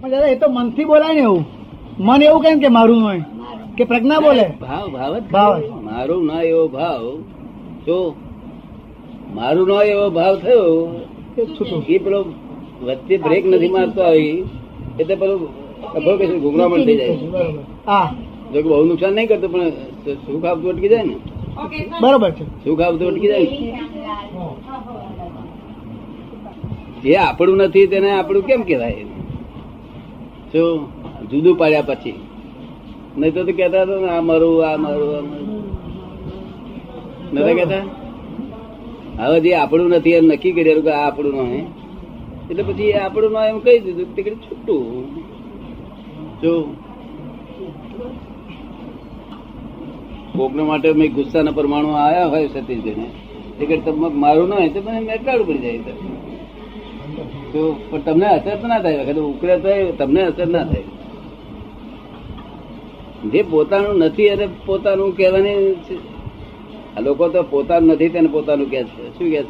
પણ દાદા એ તો મનથી બોલાય ને એવું. મન એવું કેમ કે મારું હોય? કે પ્રજ્ઞા બોલે? ભાવ ભાવ જ ભાવ. મારું ના એવો ભાવ. જો મારું ના એવો ભાવ થયો એ પેલો વચ્ચે બ્રેક નથી મારતો આવી. એટલે પેલું ખબર કે છે, થઈ જાય. હા. જો કે બહુ નુકસાન નહીં કરતું પણ સુખ આપતું અટકી જાય ને. બરોબર છે. સુખ આપતું અટકી જાય જે આપણું નથી તેને આપણું કેમ કહેવાય? શું? જુદું પાડ્યા પછી. નહીં તો તો કહેતા હતા ને આ મારું આ મારું આ મારું. નતા કહેતા? હવે જે આપણું નથી, એમ નક્કી કરેલું કે આ આપણું નહીં એટલે પછી આપણું ના એમ કહી દીધું તે છૂટું. જો કોકના માટે મેં ગુસ્સાના પરમાણુ આવ્યા હોય સતીશભાઈને તે ઘડી તમે મારું ના હોય તો મને મેટાડું પડી જાય. તો. પણ તમને અસર તો ના થાય વખત ઉકળે તો તમને અસર ના થાય. જે પોતાનું નથી અને પોતાનું કહેવાની આ લોકો તો પોતાનું નથી તેને પોતાનું કે છે. શું કે છે?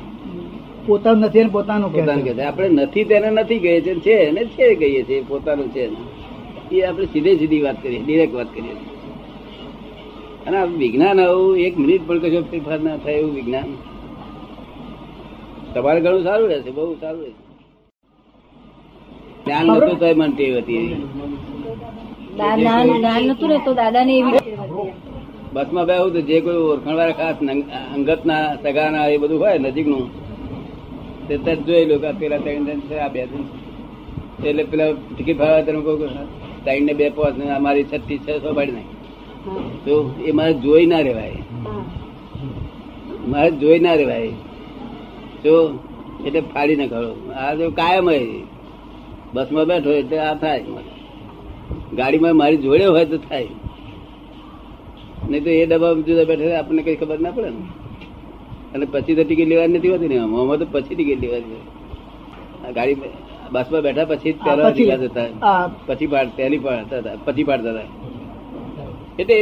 પોતાનું નથી અને પોતાનું પોતાનું કે છે છે. આપણે નથી તેને નથી કહીએ છીએ છે અને છે કહીએ છીએ પોતાનું છે એ આપણે સીધે સીધી વાત કરીએ ડિરેક્ટ વાત કરીએ અને આ વિજ્ઞાન આવું એક મિનિટ પણ કશો ફેરફાર ના થાય એવું વિજ્ઞાન. તમારે ઘણું સારું રહેશે બહુ સારું રહેશે. જ્ઞાન નતું તો મનતી ટેવ હતી જ્ઞાન જ્ઞાન નતું તો બસમાં જે કોઈ ઓળખાણ વાળા ખાસ અંગત ના સગા ના એ બધું હોય નજીકનું તે તજ જોઈ લો પેલા ત્રણ જણ છે આ બે જણ એટલે પેલા ટિકિટ ભાવે તમે કોઈ સાઈડ ને બે પોસ ને અમારી છત્રીસ છસો પાડી નાખી. તો એ મારે જોઈ ના રેવાય મારે જોઈ ના રેવાય જો એટલે ફાડી નાખો. આ તો કાયમ હોય. બસમાં બેઠો એટલે આ થાય. ગાડીમાં મારી જોડે હોય તો થાય. નહીં તો એ ડબ્બા જુદા બેઠા આપણને કઈ ખબર ના પડે ને. અને પછી તો ટિકિટ લેવાની નથી હોતી ને આમાં તો પછી ટિકિટ લેવાની આ ગાડી બસમાં બેઠા પછી પહેલા પછી પાડ પહેલી પાડતા હતા પછી પાડતા હતા. એટલે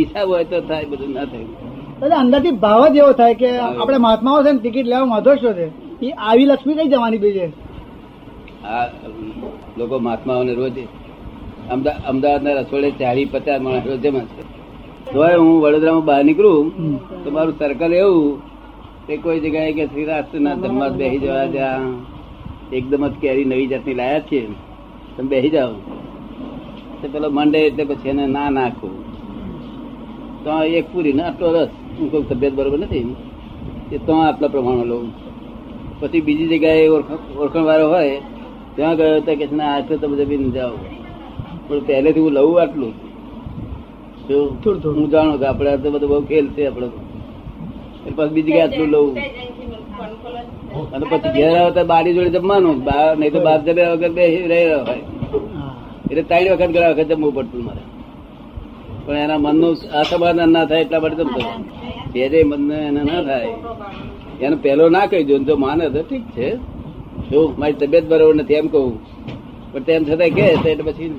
ઈચ્છા હોય તો થાય બધું ના થાય. દાદા અંદરથી ભાવ જ એવો થાય કે આપણે મહાત્માઓ છે ને ટિકિટ લેવા માધો છો છે એ આવી લક્ષ્મી કઈ જવાની બીજે. આ લોકો મહાત્માઓને રોજ અમદા અમદાવાદના રસોડે ચાળી પચાસ માણસ રોજ જમા છે. તોય હું વડોદરામાં બહાર નીકળું તો મારું સર્કલ એવું કે કોઈ જગ્યાએ કે શ્રી રાષ્ટ્રના જમવા બેસી જવા જ્યાં એકદમ જ કેરી નવી જાતની લાયા છે તમે બેસી જાઓ. તો પેલો મંડે એટલે પછી એને ના નાખું. તો એક પૂરી ને આટલો રસ. હું કોઈ તબિયત બરોબર નથી. એ તો આટલા પ્રમાણમાં લઉં. પછી બીજી જગ્યાએ ઓળખ- ઓળખાણ વાળો હોય ત્યાં ગયો તો કે ના આટલું તો બધે બી જાઓ. પણ પહેલેથી હું લઉં આટલું. થોડું થોડું. હું જાણું કે આપડે તો બધું બહુ ખેલ છે આપડે પછી બીજી ગયા આટલું લઉં. અને પછી ઘેર આવતા બારી જોડે જમવાનું. બહાર નહીં તો બહાર જમ્યા વગર બે રહી રહ્યો હોય. એટલે ત્રણ વખત ગયા વખત જમવું પડતું મારે. પણ એના મનનું અસમાધાન ના થાય એટલા માટે જમતો બે જે મનને એને ના થાય. એને પહેલો ના કહી દો જો માને તો ઠીક છે. જો મારી તબિયત બરોબર નથી એમ કહું. પણ તેમ છતાં કે એટલે પછી